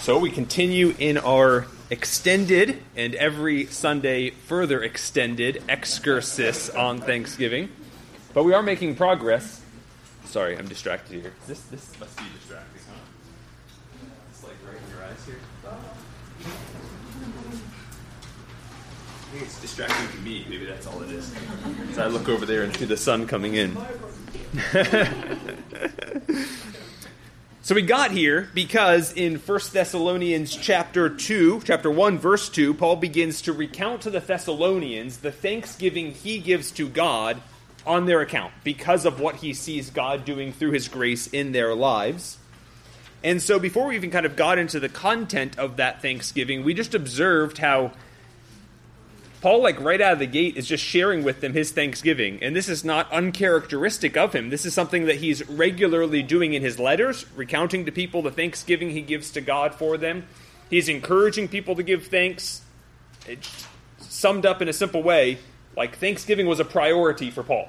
So we continue in our extended and every Sunday further extended excursus on Thanksgiving. But we are making progress. Sorry, I'm distracted here. This this must be distracting, huh? It's like right in your eyes here. I think it's distracting to me. Maybe that's all it is. So I look over there and see the sun coming in. So we got here because in 1 Thessalonians chapter 2, chapter 1 verse 2, Paul begins to recount to the Thessalonians the thanksgiving he gives to God on their account because of what he sees God doing through his grace in their lives. And so before we even kind of got into the content of that thanksgiving, we just observed how Paul, like right out of the gate, is just sharing with them his thanksgiving. And this is not uncharacteristic of him. This is something that he's regularly doing in his letters, recounting to people the thanksgiving he gives to God for them. He's encouraging people to give thanks. It's summed up in a simple way, like Thanksgiving was a priority for Paul.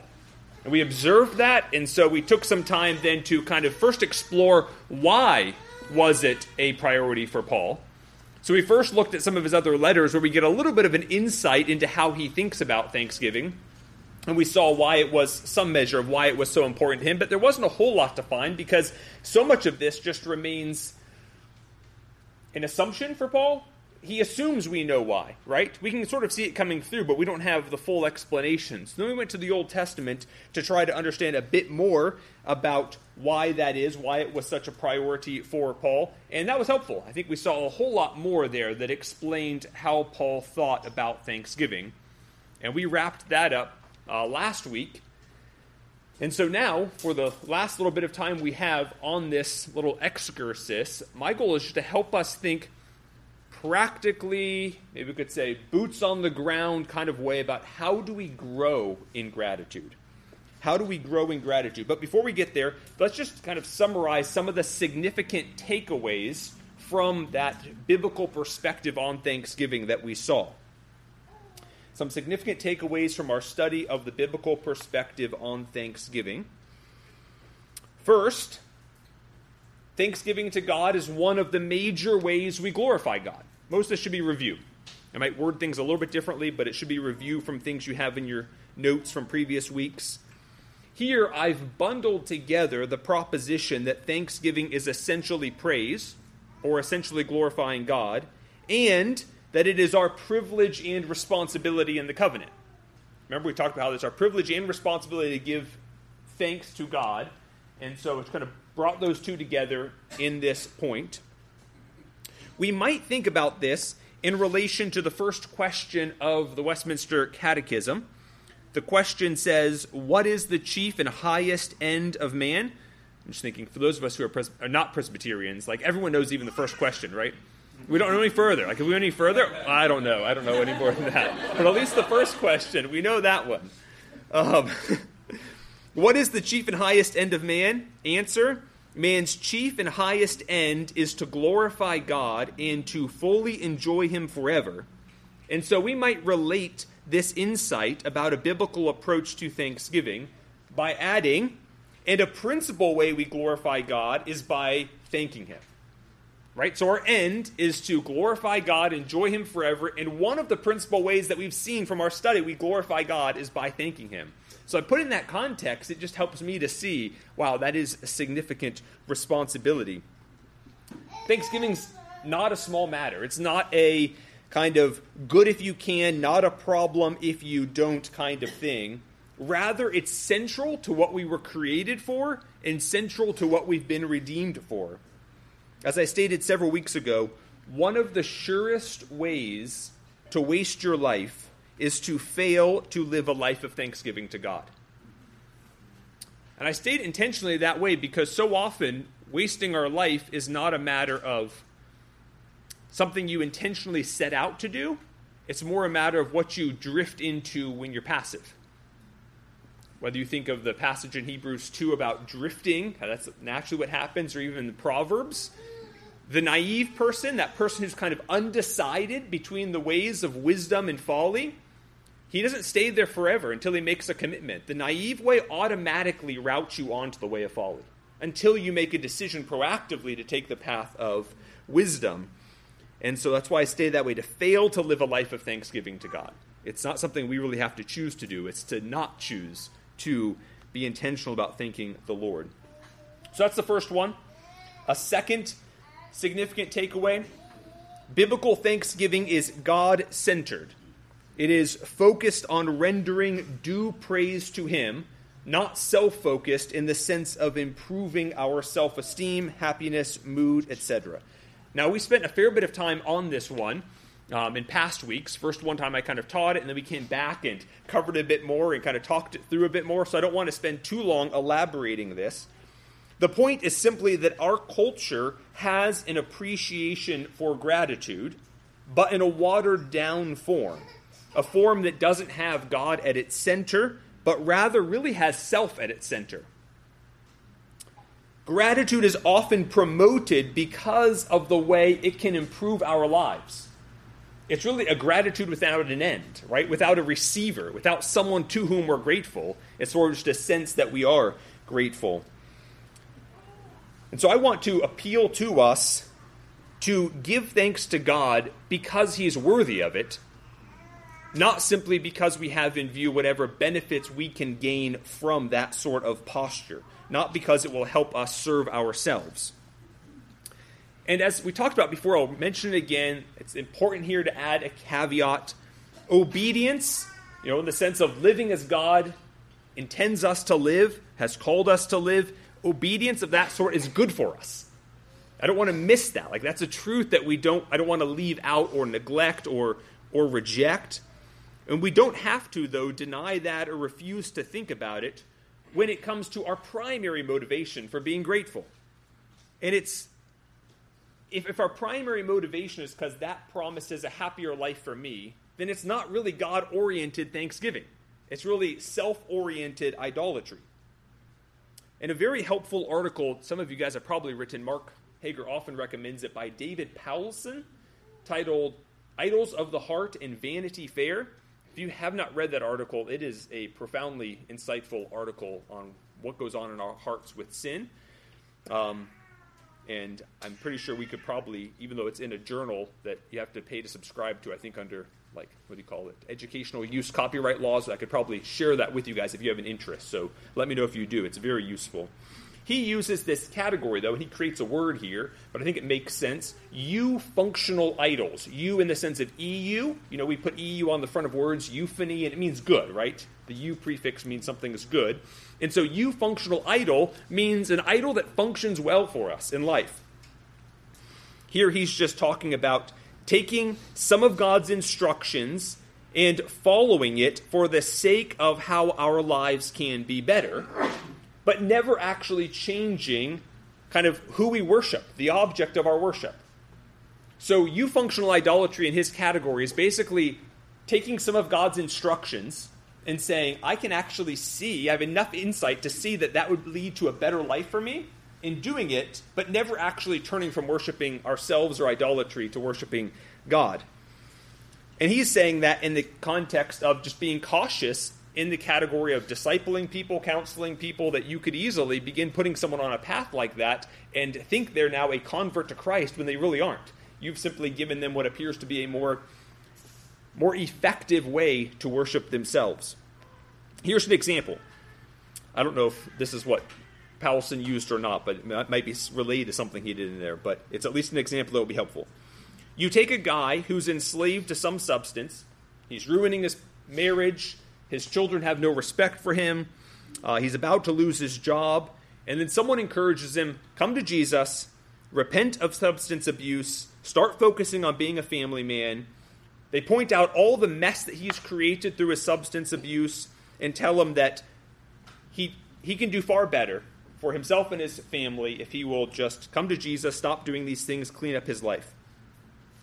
And we observed that, and so we took some time then to kind of first explore why was it a priority for Paul. So we first looked at some of his other letters where we get a little bit of an insight into how he thinks about Thanksgiving. And we saw why it was some measure of why it was so important to him, but there wasn't a whole lot to find because so much of this just remains an assumption for Paul. He assumes we know why, right? We can sort of see it coming through, but we don't have the full explanation. So then we went to the Old Testament to try to understand a bit more about why that is, why it was such a priority for Paul, and that was helpful. I think we saw a whole lot more there that explained how Paul thought about Thanksgiving. And we wrapped that up uh, last week. And so now, for the last little bit of time we have on this little excursus, my goal is just to help us think practically, maybe we could say boots on the ground kind of way about how do we grow in gratitude. How do we grow in gratitude? But before we get there, let's just kind of summarize some of the significant takeaways from that biblical perspective on Thanksgiving that we saw. Some significant takeaways from our study of the biblical perspective on Thanksgiving. First, Thanksgiving to God is one of the major ways we glorify God. Most of this should be review. I might word things a little bit differently, but it should be review from things you have in your notes from previous weeks. Here, I've bundled together the proposition that thanksgiving is essentially praise, or essentially glorifying God, and that it is our privilege and responsibility in the covenant. Remember, we talked about how it's our privilege and responsibility to give thanks to God, and so it's kind of brought those two together in this point. We might think about this in relation to the first question of the Westminster Catechism the question says, What is the chief and highest end of man? I'm just thinking, for those of us who are, pres- are not Presbyterians, like everyone knows even the first question, right? We don't know any further. Like, if we go any further, I don't know. I don't know any more than that. But at least the first question, we know that one. Um, what is the chief and highest end of man? Answer Man's chief and highest end is to glorify God and to fully enjoy Him forever. And so we might relate this insight about a biblical approach to thanksgiving by adding, and a principal way we glorify God is by thanking Him. Right? So our end is to glorify God, enjoy Him forever, and one of the principal ways that we've seen from our study we glorify God is by thanking Him. So I put in that context, it just helps me to see, wow, that is a significant responsibility. Thanksgiving's not a small matter. It's not a kind of good if you can, not a problem if you don't kind of thing. Rather, it's central to what we were created for and central to what we've been redeemed for. As I stated several weeks ago, one of the surest ways to waste your life is to fail to live a life of thanksgiving to God. And I state intentionally that way because so often wasting our life is not a matter of something you intentionally set out to do. It's more a matter of what you drift into when you're passive. Whether you think of the passage in Hebrews 2 about drifting, that's naturally what happens, or even the Proverbs. The naive person, that person who's kind of undecided between the ways of wisdom and folly, he doesn't stay there forever until he makes a commitment. The naive way automatically routes you onto the way of folly. until you make a decision proactively to take the path of wisdom. And so that's why I stay that way to fail to live a life of thanksgiving to God. It's not something we really have to choose to do, it's to not choose to be intentional about thanking the Lord. So that's the first one. A second significant takeaway biblical thanksgiving is God centered. It is focused on rendering due praise to Him, not self focused in the sense of improving our self esteem, happiness, mood, etc. Now, we spent a fair bit of time on this one um, in past weeks. First one time I kind of taught it, and then we came back and covered it a bit more and kind of talked it through a bit more. So I don't want to spend too long elaborating this. The point is simply that our culture has an appreciation for gratitude, but in a watered down form. A form that doesn't have God at its center, but rather really has self at its center. Gratitude is often promoted because of the way it can improve our lives. It's really a gratitude without an end, right? Without a receiver, without someone to whom we're grateful. It's sort of just a sense that we are grateful. And so I want to appeal to us to give thanks to God because He is worthy of it, not simply because we have in view whatever benefits we can gain from that sort of posture, not because it will help us serve ourselves. And as we talked about before, I'll mention it again. It's important here to add a caveat. Obedience, you know, in the sense of living as God intends us to live, has called us to live, obedience of that sort is good for us. I don't want to miss that. Like that's a truth that we don't I don't want to leave out or neglect or or reject. And we don't have to though deny that or refuse to think about it when it comes to our primary motivation for being grateful. And it's if, if our primary motivation is because that promises a happier life for me, then it's not really God oriented thanksgiving. It's really self oriented idolatry. And a very helpful article, some of you guys have probably written, Mark Hager often recommends it, by David Powlison, titled Idols of the Heart and Vanity Fair. If you have not read that article, it is a profoundly insightful article on what goes on in our hearts with sin. Um, and I'm pretty sure we could probably, even though it's in a journal that you have to pay to subscribe to, I think under like what do you call it, educational use copyright laws. I could probably share that with you guys if you have an interest. So let me know if you do. It's very useful. He uses this category though, and he creates a word here, but I think it makes sense. You functional idols. You in the sense of EU. You know, we put EU on the front of words, euphony, and it means good, right? The U prefix means something is good. And so you functional idol means an idol that functions well for us in life. Here he's just talking about taking some of God's instructions and following it for the sake of how our lives can be better, but never actually changing kind of who we worship, the object of our worship. So, you functional idolatry in his category is basically taking some of God's instructions and saying, I can actually see, I have enough insight to see that that would lead to a better life for me in doing it, but never actually turning from worshiping ourselves or idolatry to worshiping God. And he's saying that in the context of just being cautious in the category of discipling people, counseling people, that you could easily begin putting someone on a path like that and think they're now a convert to Christ when they really aren't. You've simply given them what appears to be a more more effective way to worship themselves. Here's an example. I don't know if this is what Powlison used or not, but it might be related to something he did in there, but it's at least an example that will be helpful. You take a guy who's enslaved to some substance, he's ruining his marriage, his children have no respect for him, uh, he's about to lose his job, and then someone encourages him come to Jesus, repent of substance abuse, start focusing on being a family man they point out all the mess that he's created through his substance abuse and tell him that he, he can do far better for himself and his family if he will just come to Jesus, stop doing these things, clean up his life.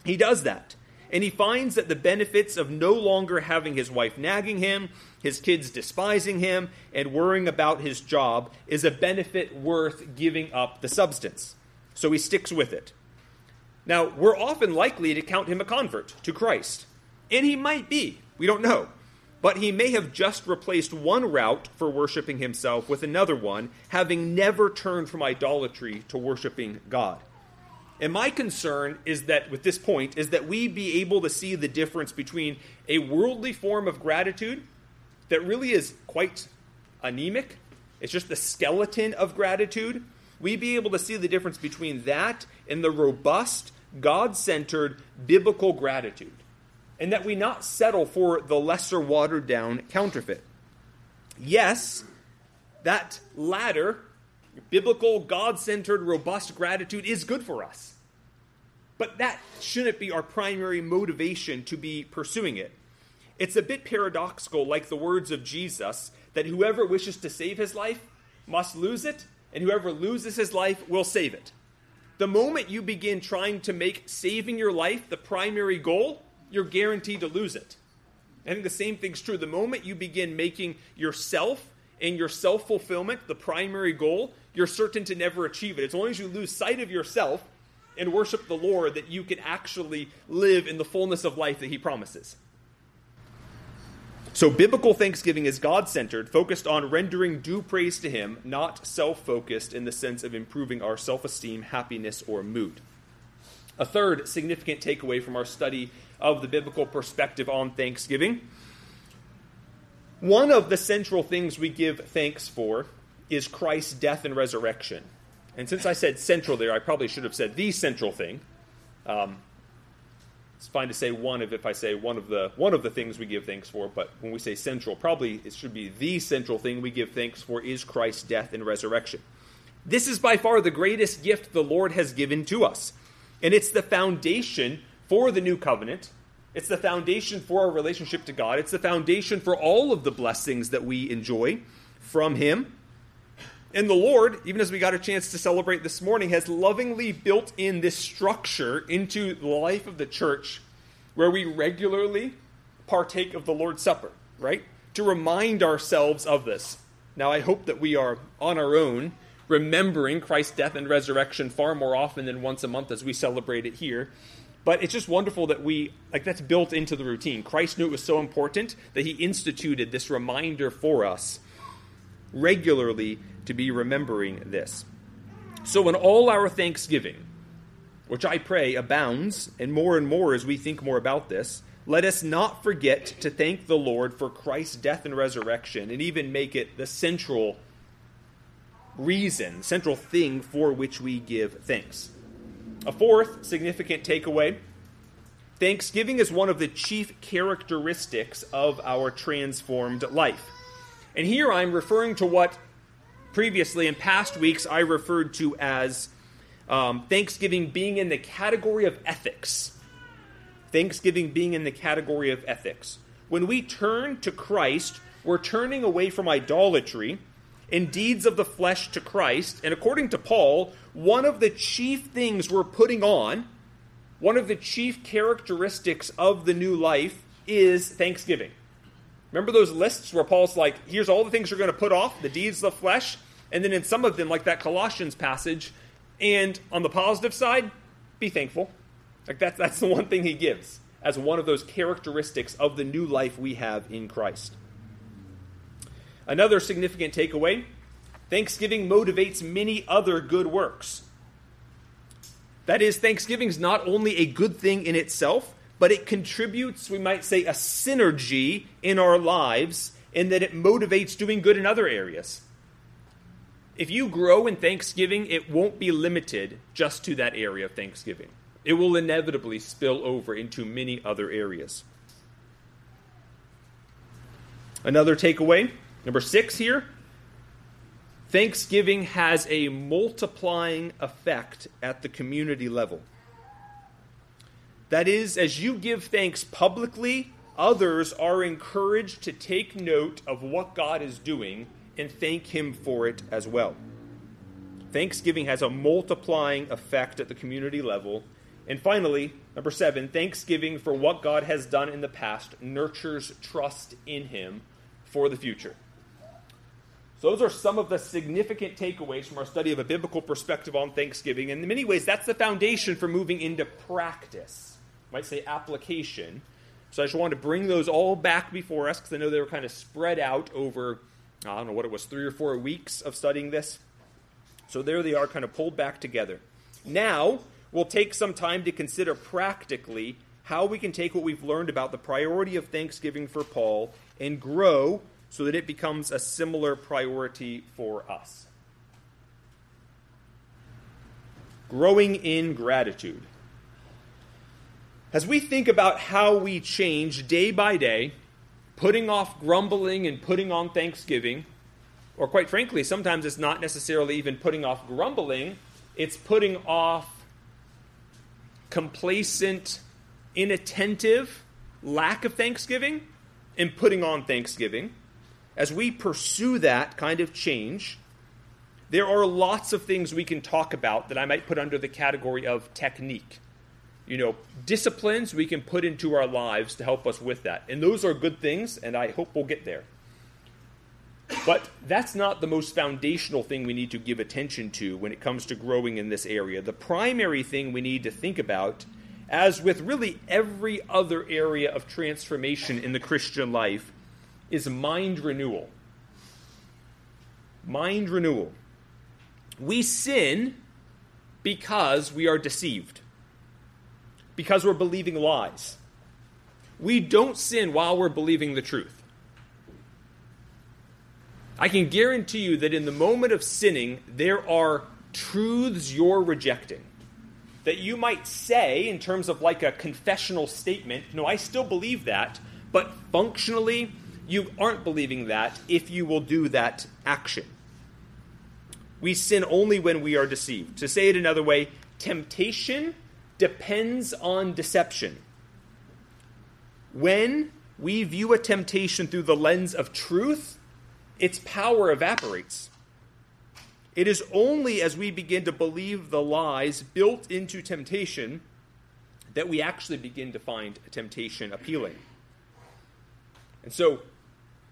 He does that. And he finds that the benefits of no longer having his wife nagging him, his kids despising him, and worrying about his job is a benefit worth giving up the substance. So he sticks with it. Now, we're often likely to count him a convert to Christ, and he might be. We don't know. but he may have just replaced one route for worshiping himself with another one, having never turned from idolatry to worshiping God. And my concern is that, with this point, is that we be able to see the difference between a worldly form of gratitude that really is quite anemic, it's just the skeleton of gratitude. We be able to see the difference between that and the robust, God centered, biblical gratitude and that we not settle for the lesser watered down counterfeit. Yes, that latter, biblical, God centered, robust gratitude is good for us. But that shouldn't be our primary motivation to be pursuing it. It's a bit paradoxical, like the words of Jesus, that whoever wishes to save his life must lose it, and whoever loses his life will save it. The moment you begin trying to make saving your life the primary goal, you're guaranteed to lose it. I think the same thing's true. The moment you begin making yourself and your self fulfillment the primary goal, you're certain to never achieve it. As long as you lose sight of yourself and worship the Lord that you can actually live in the fullness of life that He promises. So, biblical thanksgiving is God centered, focused on rendering due praise to Him, not self focused in the sense of improving our self esteem, happiness, or mood. A third significant takeaway from our study of the biblical perspective on Thanksgiving. One of the central things we give thanks for is Christ's death and resurrection. And since I said central there, I probably should have said the central thing. Um, it's fine to say one of if I say one of the one of the things we give thanks for, but when we say central, probably it should be the central thing we give thanks for is Christ's death and resurrection. This is by far the greatest gift the Lord has given to us. And it's the foundation for the new covenant. It's the foundation for our relationship to God. It's the foundation for all of the blessings that we enjoy from Him. And the Lord, even as we got a chance to celebrate this morning, has lovingly built in this structure into the life of the church where we regularly partake of the Lord's Supper, right? To remind ourselves of this. Now, I hope that we are on our own remembering Christ's death and resurrection far more often than once a month as we celebrate it here. But it's just wonderful that we, like, that's built into the routine. Christ knew it was so important that he instituted this reminder for us regularly to be remembering this. So, in all our thanksgiving, which I pray abounds, and more and more as we think more about this, let us not forget to thank the Lord for Christ's death and resurrection, and even make it the central reason, central thing for which we give thanks. A fourth significant takeaway Thanksgiving is one of the chief characteristics of our transformed life. And here I'm referring to what previously in past weeks I referred to as um, Thanksgiving being in the category of ethics. Thanksgiving being in the category of ethics. When we turn to Christ, we're turning away from idolatry and deeds of the flesh to Christ. And according to Paul, one of the chief things we're putting on, one of the chief characteristics of the new life is thanksgiving. Remember those lists where Paul's like, here's all the things you're going to put off, the deeds of the flesh, and then in some of them, like that Colossians passage, and on the positive side, be thankful. Like that's that's the one thing he gives as one of those characteristics of the new life we have in Christ. Another significant takeaway Thanksgiving motivates many other good works. That is, Thanksgiving is not only a good thing in itself, but it contributes, we might say, a synergy in our lives in that it motivates doing good in other areas. If you grow in Thanksgiving, it won't be limited just to that area of Thanksgiving. It will inevitably spill over into many other areas. Another takeaway, number six here Thanksgiving has a multiplying effect at the community level. That is, as you give thanks publicly, others are encouraged to take note of what God is doing and thank Him for it as well. Thanksgiving has a multiplying effect at the community level. And finally, number seven, thanksgiving for what God has done in the past nurtures trust in Him for the future. So, those are some of the significant takeaways from our study of a biblical perspective on Thanksgiving. And in many ways, that's the foundation for moving into practice. Might say application So I just wanted to bring those all back before us because I know they were kind of spread out over, I don't know what it was, three or four weeks of studying this. So there they are, kind of pulled back together. Now, we'll take some time to consider practically how we can take what we've learned about the priority of thanksgiving for Paul and grow so that it becomes a similar priority for us. Growing in gratitude. As we think about how we change day by day, putting off grumbling and putting on thanksgiving, or quite frankly, sometimes it's not necessarily even putting off grumbling, it's putting off complacent, inattentive lack of thanksgiving and putting on thanksgiving. As we pursue that kind of change, there are lots of things we can talk about that I might put under the category of technique. You know, disciplines we can put into our lives to help us with that. And those are good things, and I hope we'll get there. But that's not the most foundational thing we need to give attention to when it comes to growing in this area. The primary thing we need to think about, as with really every other area of transformation in the Christian life, is mind renewal. Mind renewal. We sin because we are deceived, because we're believing lies. We don't sin while we're believing the truth. I can guarantee you that in the moment of sinning, there are truths you're rejecting. That you might say, in terms of like a confessional statement, no, I still believe that, but functionally, you aren't believing that if you will do that action. We sin only when we are deceived. To say it another way, temptation depends on deception. When we view a temptation through the lens of truth, its power evaporates. It is only as we begin to believe the lies built into temptation that we actually begin to find temptation appealing. And so,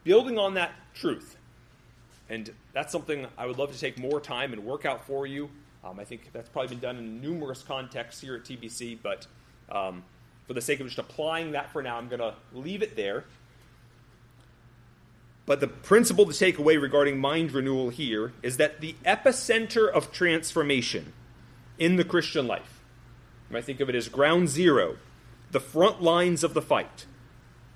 building on that truth, and that's something I would love to take more time and work out for you. Um, I think that's probably been done in numerous contexts here at TBC, but um, for the sake of just applying that for now, I'm going to leave it there. But the principle to take away regarding mind renewal here is that the epicenter of transformation in the Christian life, I think of it as ground zero, the front lines of the fight,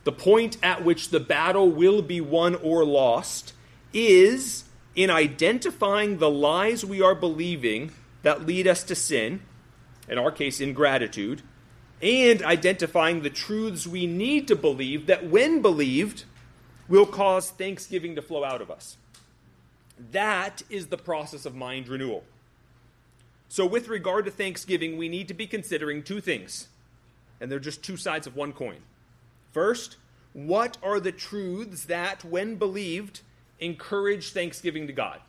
the point at which the battle will be won or lost, is in identifying the lies we are believing that lead us to sin, in our case, ingratitude, and identifying the truths we need to believe that, when believed, will cause thanksgiving to flow out of us. That is the process of mind renewal. So, with regard to thanksgiving, we need to be considering two things, and they're just two sides of one coin. First, what are the truths that, when believed, encourage thanksgiving to God?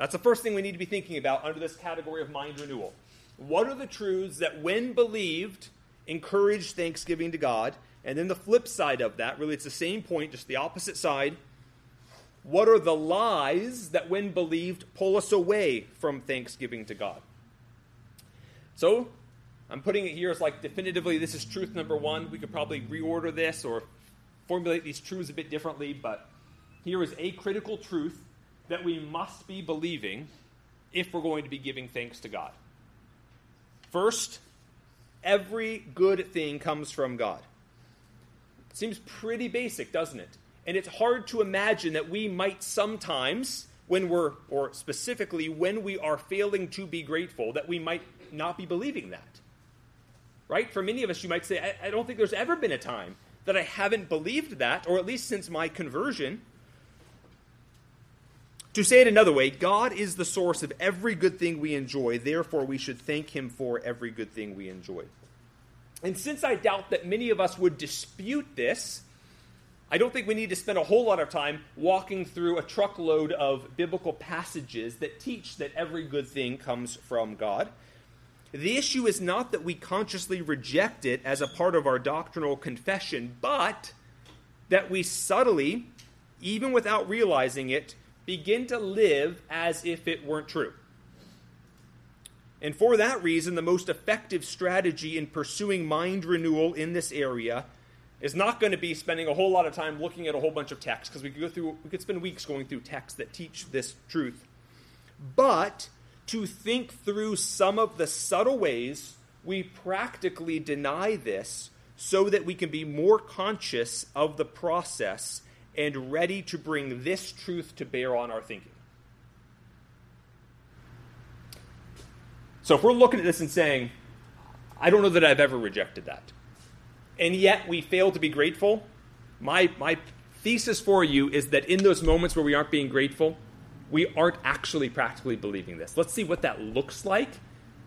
That's the first thing we need to be thinking about under this category of mind renewal. What are the truths that, when believed, encourage thanksgiving to God? And then the flip side of that, really, it's the same point, just the opposite side. What are the lies that, when believed, pull us away from thanksgiving to God? So, I'm putting it here as like definitively this is truth number one. We could probably reorder this or formulate these truths a bit differently, but here is a critical truth that we must be believing if we're going to be giving thanks to God. First, every good thing comes from God. Seems pretty basic, doesn't it? And it's hard to imagine that we might sometimes, when we're, or specifically when we are failing to be grateful, that we might not be believing that. Right? For many of us, you might say, I, I don't think there's ever been a time that I haven't believed that, or at least since my conversion. To say it another way, God is the source of every good thing we enjoy, therefore, we should thank Him for every good thing we enjoy. And since I doubt that many of us would dispute this, I don't think we need to spend a whole lot of time walking through a truckload of biblical passages that teach that every good thing comes from God. The issue is not that we consciously reject it as a part of our doctrinal confession, but that we subtly, even without realizing it, begin to live as if it weren't true. And for that reason, the most effective strategy in pursuing mind renewal in this area is not going to be spending a whole lot of time looking at a whole bunch of texts because we could go through we could spend weeks going through texts that teach this truth. But to think through some of the subtle ways we practically deny this so that we can be more conscious of the process and ready to bring this truth to bear on our thinking. So if we're looking at this and saying, I don't know that I've ever rejected that, and yet we fail to be grateful, my, my thesis for you is that in those moments where we aren't being grateful, we aren't actually practically believing this. Let's see what that looks like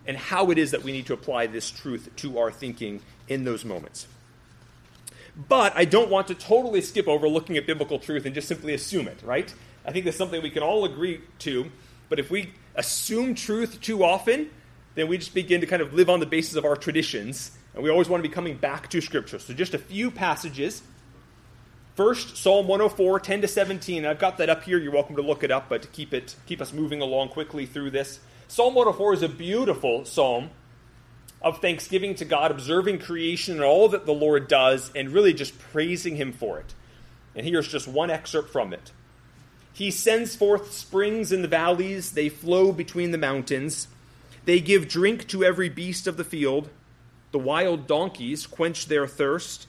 and how it is that we need to apply this truth to our thinking in those moments. But I don't want to totally skip over looking at biblical truth and just simply assume it, right? I think that's something we can all agree to. But if we assume truth too often, then we just begin to kind of live on the basis of our traditions, and we always want to be coming back to Scripture. So, just a few passages. First, Psalm 104, 10 to 17. I've got that up here. You're welcome to look it up, but to keep it keep us moving along quickly through this. Psalm 104 is a beautiful psalm of thanksgiving to God, observing creation and all that the Lord does, and really just praising Him for it. And here's just one excerpt from it. He sends forth springs in the valleys, they flow between the mountains. They give drink to every beast of the field. The wild donkeys quench their thirst.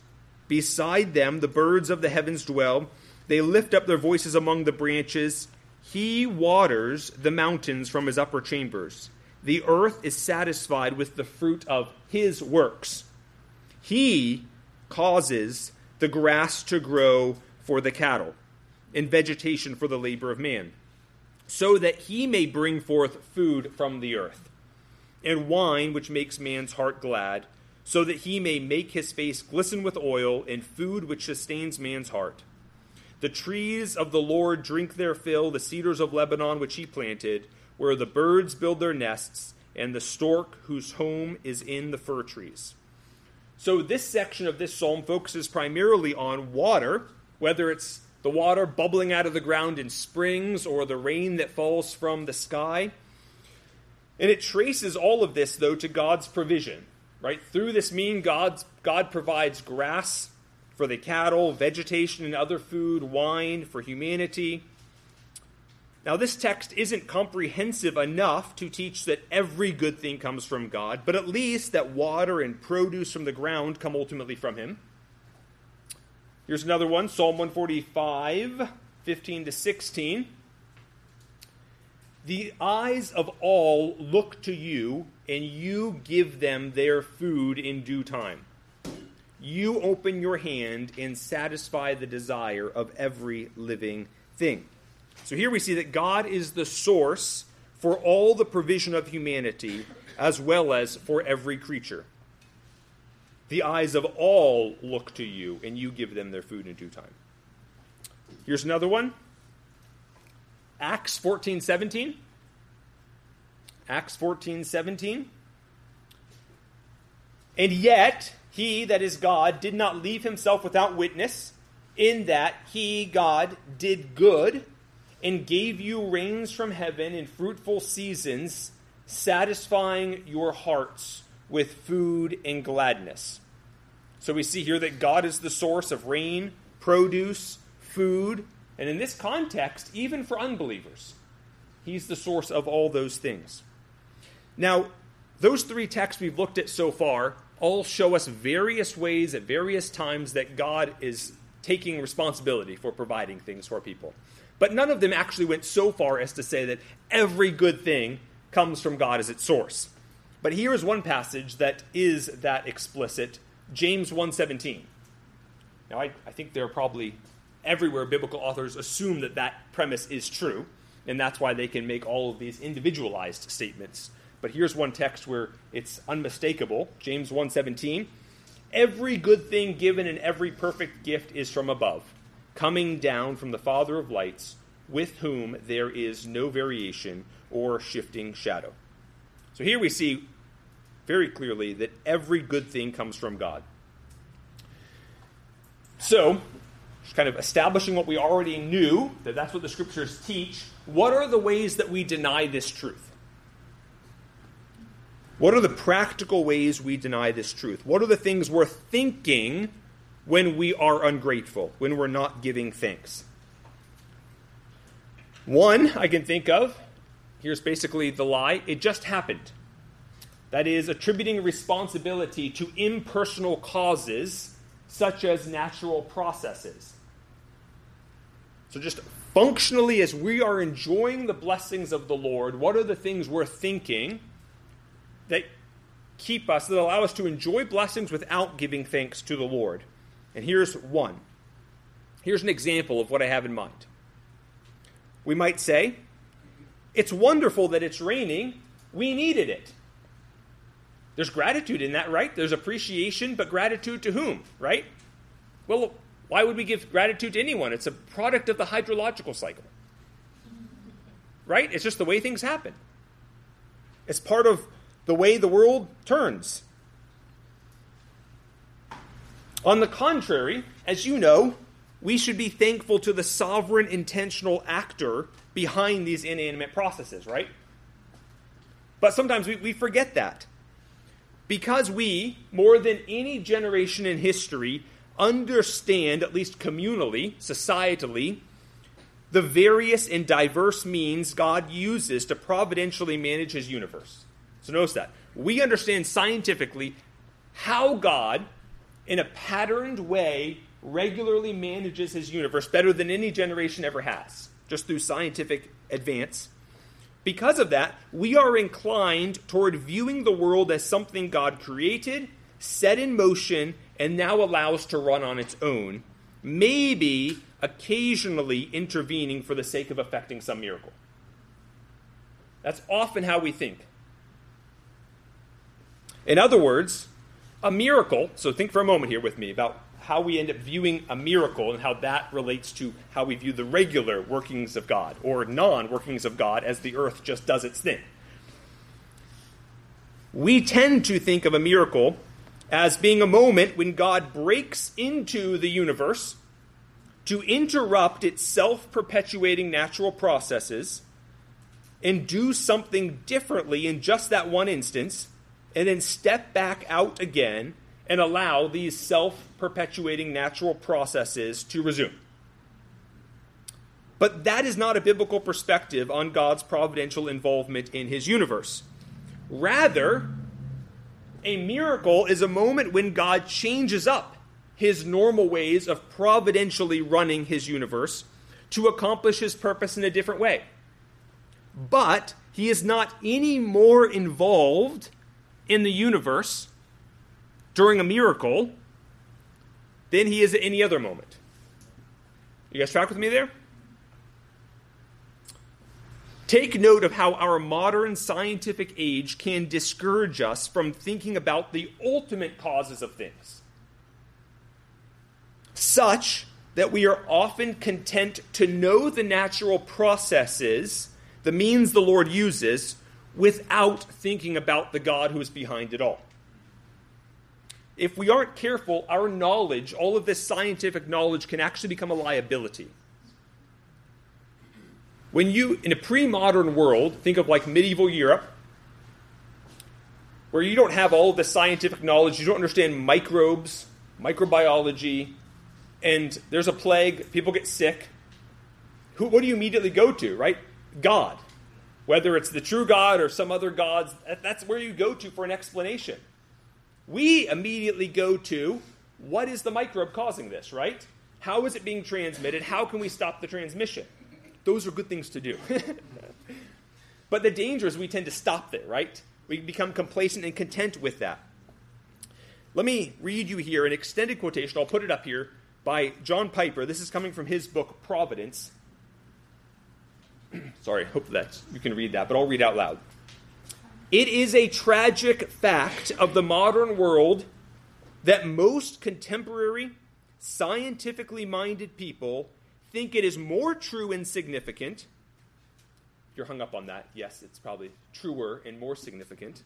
Beside them, the birds of the heavens dwell. They lift up their voices among the branches. He waters the mountains from his upper chambers. The earth is satisfied with the fruit of his works. He causes the grass to grow for the cattle and vegetation for the labor of man, so that he may bring forth food from the earth, and wine which makes man's heart glad, so that he may make his face glisten with oil, and food which sustains man's heart. The trees of the Lord drink their fill, the cedars of Lebanon which he planted, where the birds build their nests, and the stork whose home is in the fir trees. So, this section of this psalm focuses primarily on water, whether it's the water bubbling out of the ground in springs or the rain that falls from the sky. And it traces all of this, though, to God's provision. Right? Through this mean, God's, God provides grass for the cattle, vegetation and other food, wine for humanity. Now, this text isn't comprehensive enough to teach that every good thing comes from God, but at least that water and produce from the ground come ultimately from Him. Here's another one Psalm 145, 15 to 16. The eyes of all look to you, and you give them their food in due time. You open your hand and satisfy the desire of every living thing. So here we see that God is the source for all the provision of humanity, as well as for every creature. The eyes of all look to you, and you give them their food in due time. Here's another one Acts 14 17. Acts 14 17. And yet, he, that is God, did not leave himself without witness, in that he, God, did good and gave you rains from heaven in fruitful seasons, satisfying your hearts with food and gladness. So we see here that God is the source of rain, produce, food, and in this context, even for unbelievers, He's the source of all those things. Now, those three texts we've looked at so far all show us various ways at various times that God is taking responsibility for providing things for people. But none of them actually went so far as to say that every good thing comes from God as its source. But here is one passage that is that explicit James 1.17. Now, I, I think there are probably everywhere biblical authors assume that that premise is true, and that's why they can make all of these individualized statements. But here's one text where it's unmistakable James 1.17. Every good thing given and every perfect gift is from above, coming down from the Father of lights, with whom there is no variation or shifting shadow. So here we see very clearly that every good thing comes from God. So, just kind of establishing what we already knew, that that's what the scriptures teach, what are the ways that we deny this truth? What are the practical ways we deny this truth? What are the things we're thinking when we are ungrateful, when we're not giving thanks. One I can think of, here's basically the lie it just happened. That is, attributing responsibility to impersonal causes such as natural processes. So, just functionally, as we are enjoying the blessings of the Lord, what are the things we're thinking that keep us, that allow us to enjoy blessings without giving thanks to the Lord? And here's one. Here's an example of what I have in mind. We might say, It's wonderful that it's raining. We needed it. There's gratitude in that, right? There's appreciation, but gratitude to whom, right? Well, why would we give gratitude to anyone? It's a product of the hydrological cycle. Right? It's just the way things happen. It's part of the way the world turns. On the contrary, as you know, we should be thankful to the sovereign intentional actor behind these inanimate processes, right? But sometimes we, we forget that. Because we, more than any generation in history, understand, at least communally, societally, the various and diverse means God uses to providentially manage his universe. So notice that. We understand scientifically how God, in a patterned way, regularly manages his universe better than any generation ever has, just through scientific advance. Because of that, we are inclined toward viewing the world as something God created, set in motion, and now allows to run on its own, maybe occasionally intervening for the sake of effecting some miracle. That's often how we think. In other words, a miracle, so think for a moment here with me about how we end up viewing a miracle and how that relates to how we view the regular workings of God or non workings of God as the earth just does its thing. We tend to think of a miracle as being a moment when God breaks into the universe to interrupt its self perpetuating natural processes and do something differently in just that one instance, and then step back out again and allow these self perpetuating natural processes to resume. But that is not a biblical perspective on God's providential involvement in his universe. Rather, a miracle is a moment when God changes up his normal ways of providentially running his universe to accomplish his purpose in a different way. But he is not any more involved in the universe during a miracle than he is at any other moment. You guys track with me there? Take note of how our modern scientific age can discourage us from thinking about the ultimate causes of things, such that we are often content to know the natural processes, the means the Lord uses, without thinking about the God who is behind it all. If we aren't careful, our knowledge, all of this scientific knowledge, can actually become a liability. When you, in a pre modern world, think of like medieval Europe, where you don't have all the scientific knowledge, you don't understand microbes, microbiology, and there's a plague, people get sick. Who, what do you immediately go to, right? God. Whether it's the true God or some other gods, that's where you go to for an explanation. We immediately go to what is the microbe causing this, right? How is it being transmitted? How can we stop the transmission? Those are good things to do. but the danger is we tend to stop there, right? We become complacent and content with that. Let me read you here an extended quotation. I'll put it up here by John Piper. This is coming from his book, Providence. Sorry, hope that you can read that, but I'll read out loud. It is a tragic fact of the modern world that most contemporary, scientifically minded people think it is more true and significant. You're hung up on that, yes, it's probably truer and more significant.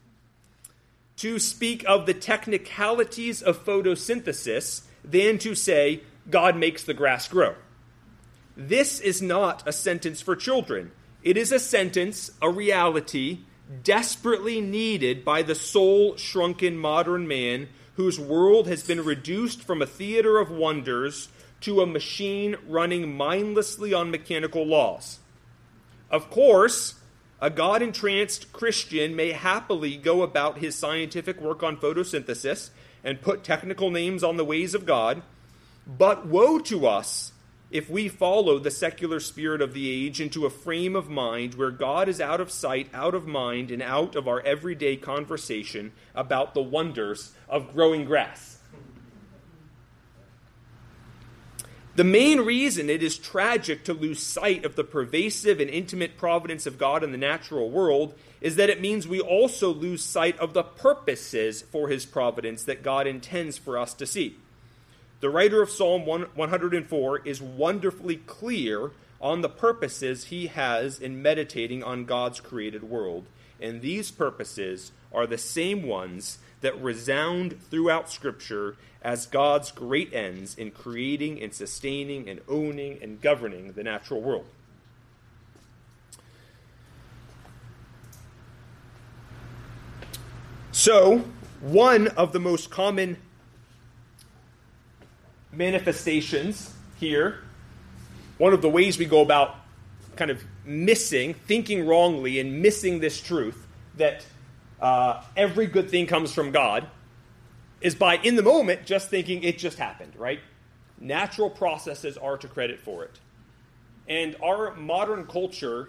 To speak of the technicalities of photosynthesis than to say, God makes the grass grow. This is not a sentence for children. It is a sentence, a reality, desperately needed by the soul shrunken modern man whose world has been reduced from a theater of wonders to a machine running mindlessly on mechanical laws. Of course, a God entranced Christian may happily go about his scientific work on photosynthesis and put technical names on the ways of God, but woe to us if we follow the secular spirit of the age into a frame of mind where God is out of sight, out of mind, and out of our everyday conversation about the wonders of growing grass. The main reason it is tragic to lose sight of the pervasive and intimate providence of God in the natural world is that it means we also lose sight of the purposes for his providence that God intends for us to see. The writer of Psalm 104 is wonderfully clear on the purposes he has in meditating on God's created world. And these purposes are the same ones that resound throughout Scripture as God's great ends in creating and sustaining and owning and governing the natural world. So, one of the most common manifestations here, one of the ways we go about kind of missing, thinking wrongly, and missing this truth that uh, every good thing comes from God is by, in the moment, just thinking it just happened, right? Natural processes are to credit for it. And our modern culture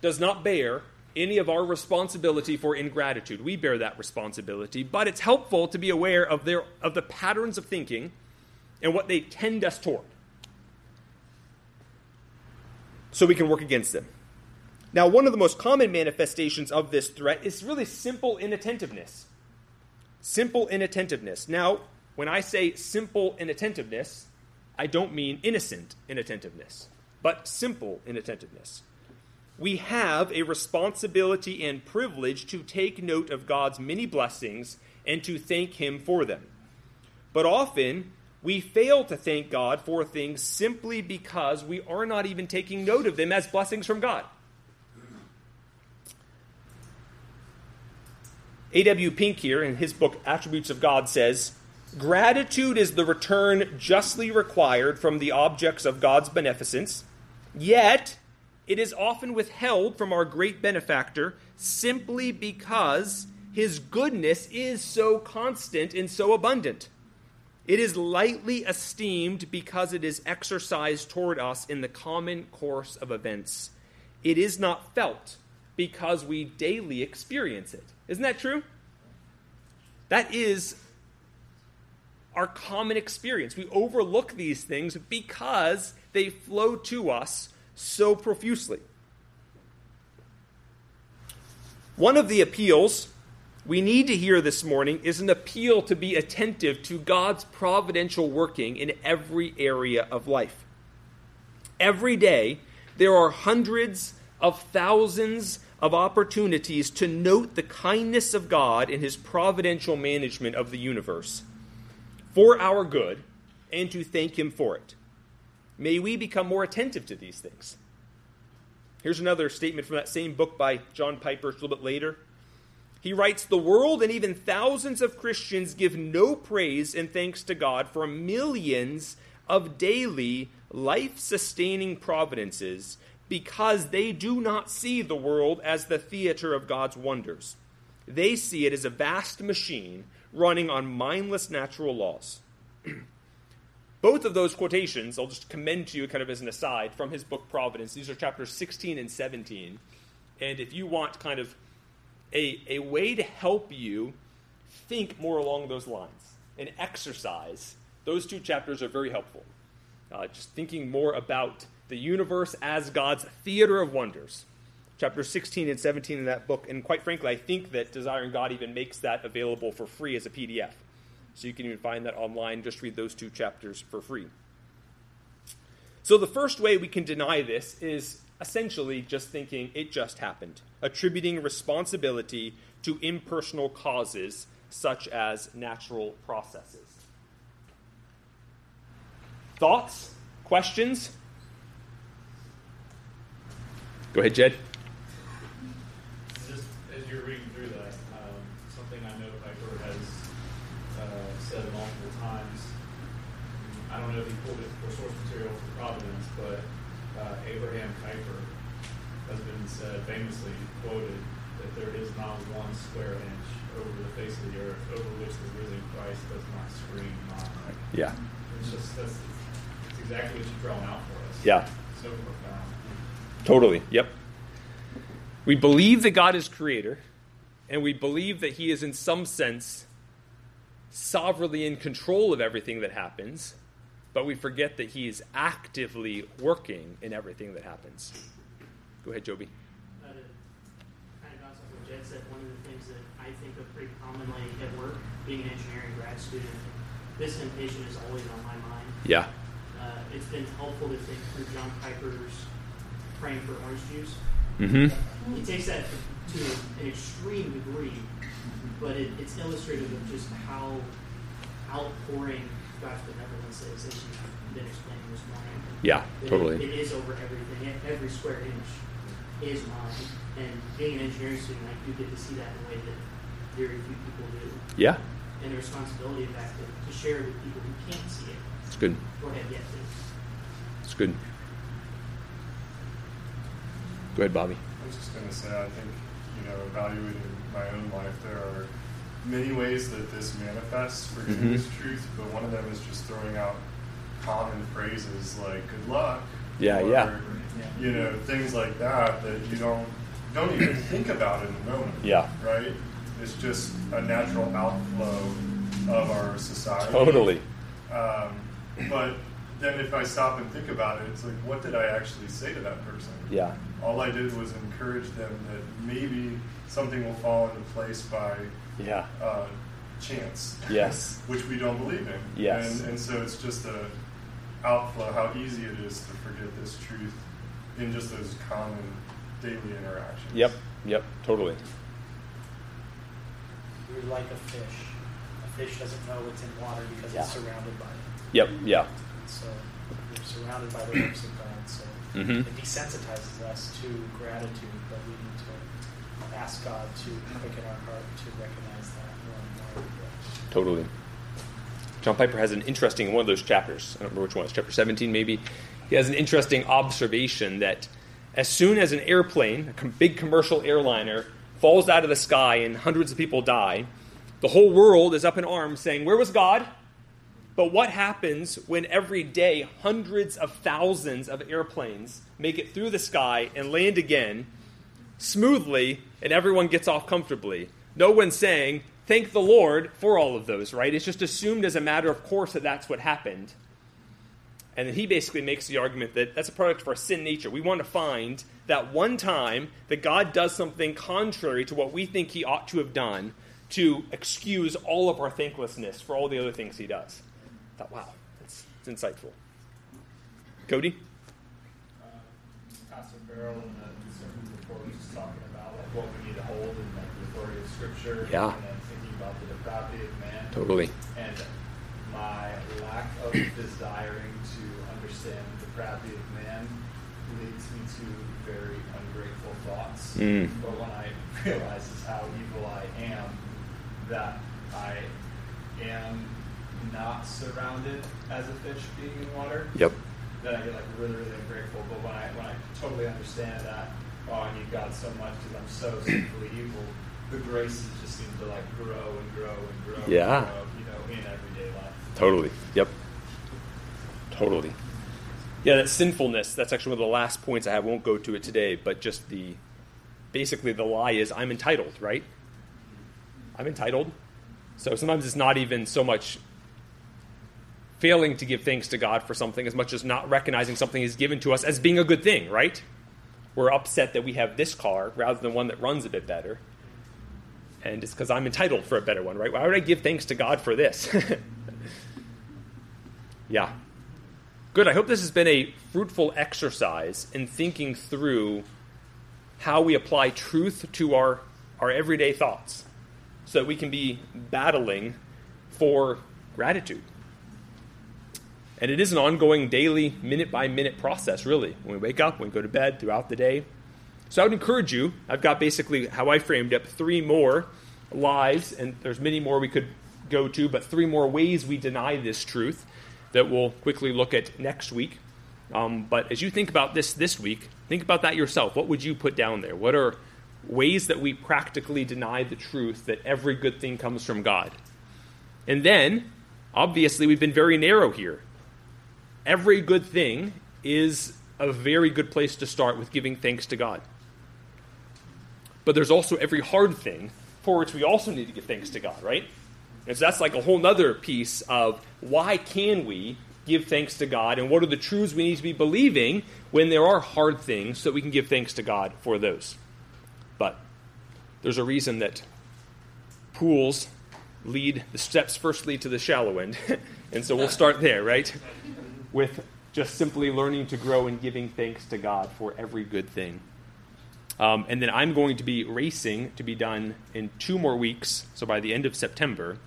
does not bear any of our responsibility for ingratitude. We bear that responsibility, but it's helpful to be aware of, their, of the patterns of thinking and what they tend us toward so we can work against them. Now, one of the most common manifestations of this threat is really simple inattentiveness. Simple inattentiveness. Now, when I say simple inattentiveness, I don't mean innocent inattentiveness, but simple inattentiveness. We have a responsibility and privilege to take note of God's many blessings and to thank Him for them. But often, we fail to thank God for things simply because we are not even taking note of them as blessings from God. A.W. Pink here, in his book Attributes of God, says Gratitude is the return justly required from the objects of God's beneficence, yet it is often withheld from our great benefactor simply because his goodness is so constant and so abundant. It is lightly esteemed because it is exercised toward us in the common course of events. It is not felt because we daily experience it. Isn't that true? That is our common experience. We overlook these things because they flow to us so profusely. One of the appeals we need to hear this morning is an appeal to be attentive to God's providential working in every area of life. Every day, there are hundreds of thousands of opportunities to note the kindness of God in his providential management of the universe for our good and to thank him for it. May we become more attentive to these things. Here's another statement from that same book by John Piper, a little bit later. He writes The world and even thousands of Christians give no praise and thanks to God for millions of daily life sustaining providences because they do not see the world as the theater of God's wonders. They see it as a vast machine running on mindless natural laws. Both of those quotations, I'll just commend to you kind of as an aside from his book Providence. These are chapters 16 and 17. And if you want kind of a, a way to help you think more along those lines and exercise, those two chapters are very helpful. Uh, just thinking more about the universe as God's theater of wonders. Chapter 16 and 17 in that book. And quite frankly, I think that Desiring God even makes that available for free as a PDF. So you can even find that online. Just read those two chapters for free. So the first way we can deny this is essentially just thinking it just happened, attributing responsibility to impersonal causes such as natural processes. Thoughts? Questions? Go ahead, Jed. Just as know he pulled it for source material for Providence, but uh, Kuyper has been said, famously quoted that there is not one square inch over the face of the earth over which the risen Christ does not scream mine. Yeah. It's just that's it's exactly what you've drawn out for us. Yeah. So profound. Totally. Yep. We believe that God is creator, and we believe that He is, in some sense, sovereignly in control of everything that happens, but we forget that He is actively working in everything that happens. Go ahead, Joby. Uh, kind of off what Jed said, one of the things that I think of pretty commonly at work, being an engineering grad student, this temptation is always on my mind. Yeah. Uh, it's been helpful to think through John Piper's praying for orange juice. Mm-hmm. He takes that to, to an extreme degree, but it, it's illustrative of just how outpouring God's benevolence is, as you've been explaining this morning. Yeah, That totally. It, it is over everything. Every square inch is mine. And being an engineering student, I do get to see that in a way that very few people do. Yeah, And the responsibility of that to, to share with people who can't see it it's good. Go ahead, yet. It's good. Go ahead, Bobby. I was just going to say, I think, you know, evaluating my own life, there are many ways that this manifests for Mhm. this truth, but one of them is just throwing out common phrases like "good luck," Yeah, or, yeah. you know, things like that that you don't don't even think about in the moment. Yeah. right. It's just a natural outflow of our society. Totally. Um, but then if I stop and think about it, it's like, what did I actually say to that person? Yeah. All I did was encourage them that maybe something will fall into place by Yeah. uh, chance. Yes. Which we don't believe in. Yes. And, and so it's just a outflow, how easy it is to forget this truth in just those common daily interactions. Yep. Yep. Totally. You're like a fish. A fish doesn't know it's in water because Yeah. it's surrounded by it. Yep. Yeah. And so we're surrounded by the works of God. So Mhm. it desensitizes us to gratitude, but we need to ask God to quicken our heart to recognize that more and more. Totally. John Piper has an interesting one of those chapters. I don't remember which one. It's chapter 17, maybe. He has an interesting observation that as soon as an airplane, a big commercial airliner, falls out of the sky and hundreds of people die, the whole world is up in arms saying, Where was God? But what happens when every day hundreds of thousands of airplanes make it through the sky and land again smoothly and everyone gets off comfortably? No one's saying, Thank the Lord for all of those, right? It's just assumed as a matter of course that that's what happened. And he basically makes the argument that that's a product of our sin nature. We want to find that one time that God does something contrary to what we think he ought to have done to excuse all of our thanklessness for all the other things he does. I thought, wow, that's, that's insightful. Cody? Uh, Pastor Farrell the sermon before was just talking about like what we need to hold in like the authority of Scripture. Yeah. And then thinking about the depravity of man. Totally. And my lack of desiring to understand the depravity of man leads me to very ungrateful thoughts. Mm. But when I realize how evil I am, that I am not surrounded as a fish being in water, Yep. then I get like really, really ungrateful. But when I when I totally understand that, oh, I need God so much because I'm so sinfully evil, the graces just seem to like grow and grow and grow. Yeah. And grow, you know, in everyday life. Totally. Yep. Totally. Yeah, that sinfulness, that's actually one of the last points I have. I won't go to it today, but just the basically the lie is I'm entitled, right? I'm entitled. So sometimes it's not even so much failing to give thanks to God for something as much as not recognizing something is given to us as being a good thing, right? We're upset that we have this car rather than one that runs a bit better. And it's because I'm entitled for a better one, right? Why would I give thanks to God for this? yeah. Good. I hope this has been a fruitful exercise in thinking through how we apply truth to our, our everyday thoughts so that we can be battling for gratitude. And it is an ongoing daily, minute by minute process, really. When we wake up, when we go to bed, throughout the day. So I would encourage you, I've got basically how I framed up three more lies, and there's many more we could go to, but three more ways we deny this truth. that we'll quickly look at next week. Um, but as you think about this this week, think about that yourself. What would you put down there? What are ways that we practically deny the truth that every good thing comes from God? And then, obviously, we've been very narrow here. Every good thing is a very good place to start with giving thanks to God. But there's also every hard thing for which we also need to give thanks to God, right? And so that's like a whole other piece of why can we give thanks to God and what are the truths we need to be believing when there are hard things so that we can give thanks to God for those. But there's a reason that pools lead the steps first lead to the shallow end. and so we'll start there, right? With just simply learning to grow and giving thanks to God for every good thing. Um, and then I'm going to be racing to be done in two more weeks, so by the end of September,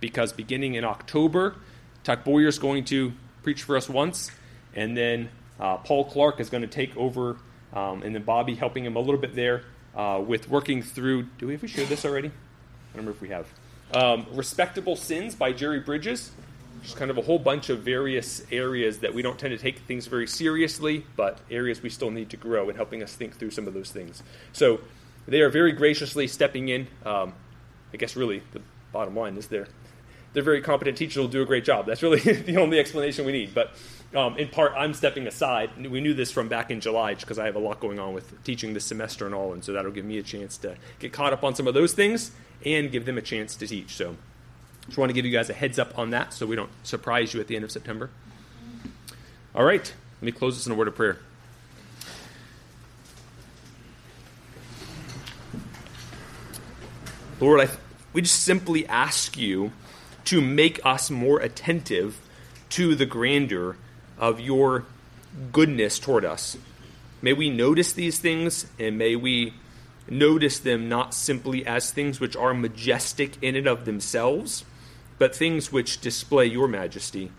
because beginning in October, Tuck Boyer is going to preach for us once, and then uh, Paul Clark is going to take over, um, and then Bobby helping him a little bit there uh, with working through. Do we ever share this already? I don't remember if we have. Um, Respectable Sins by Jerry Bridges. Just kind of a whole bunch of various areas that we don't tend to take things very seriously, but areas we still need to grow and helping us think through some of those things. So they are very graciously stepping in. Um, I guess really the bottom line is they're they're very competent teachers will do a great job. That's really the only explanation we need. But um, in part, I'm stepping aside. We knew this from back in July because I have a lot going on with teaching this semester and all, and so that'll give me a chance to get caught up on some of those things and give them a chance to teach. So just want to give you guys a heads up on that so we don't surprise you at the end of September. All right, let me close this in a word of prayer. Lord, I, we just simply ask you to make us more attentive to the grandeur of your goodness toward us. May we notice these things and may we notice them not simply as things which are majestic in and of themselves, but things which display your majesty.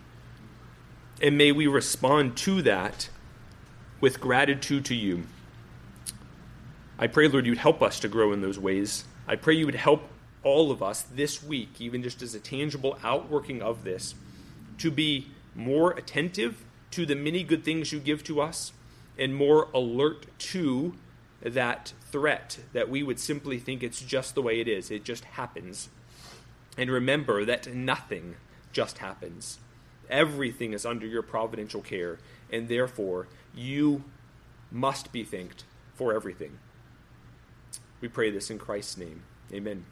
And may we respond to that with gratitude to you. I pray, Lord, you'd help us to grow in those ways. I pray you would help all of us this week, even just as a tangible outworking of this, to be more attentive to the many good things you give to us and more alert to that threat that we would simply think it's just the way it is, it just happens. And remember that nothing just happens. Everything is under your providential care, and therefore you must be thanked for everything. We pray this in Christ's name. Amen.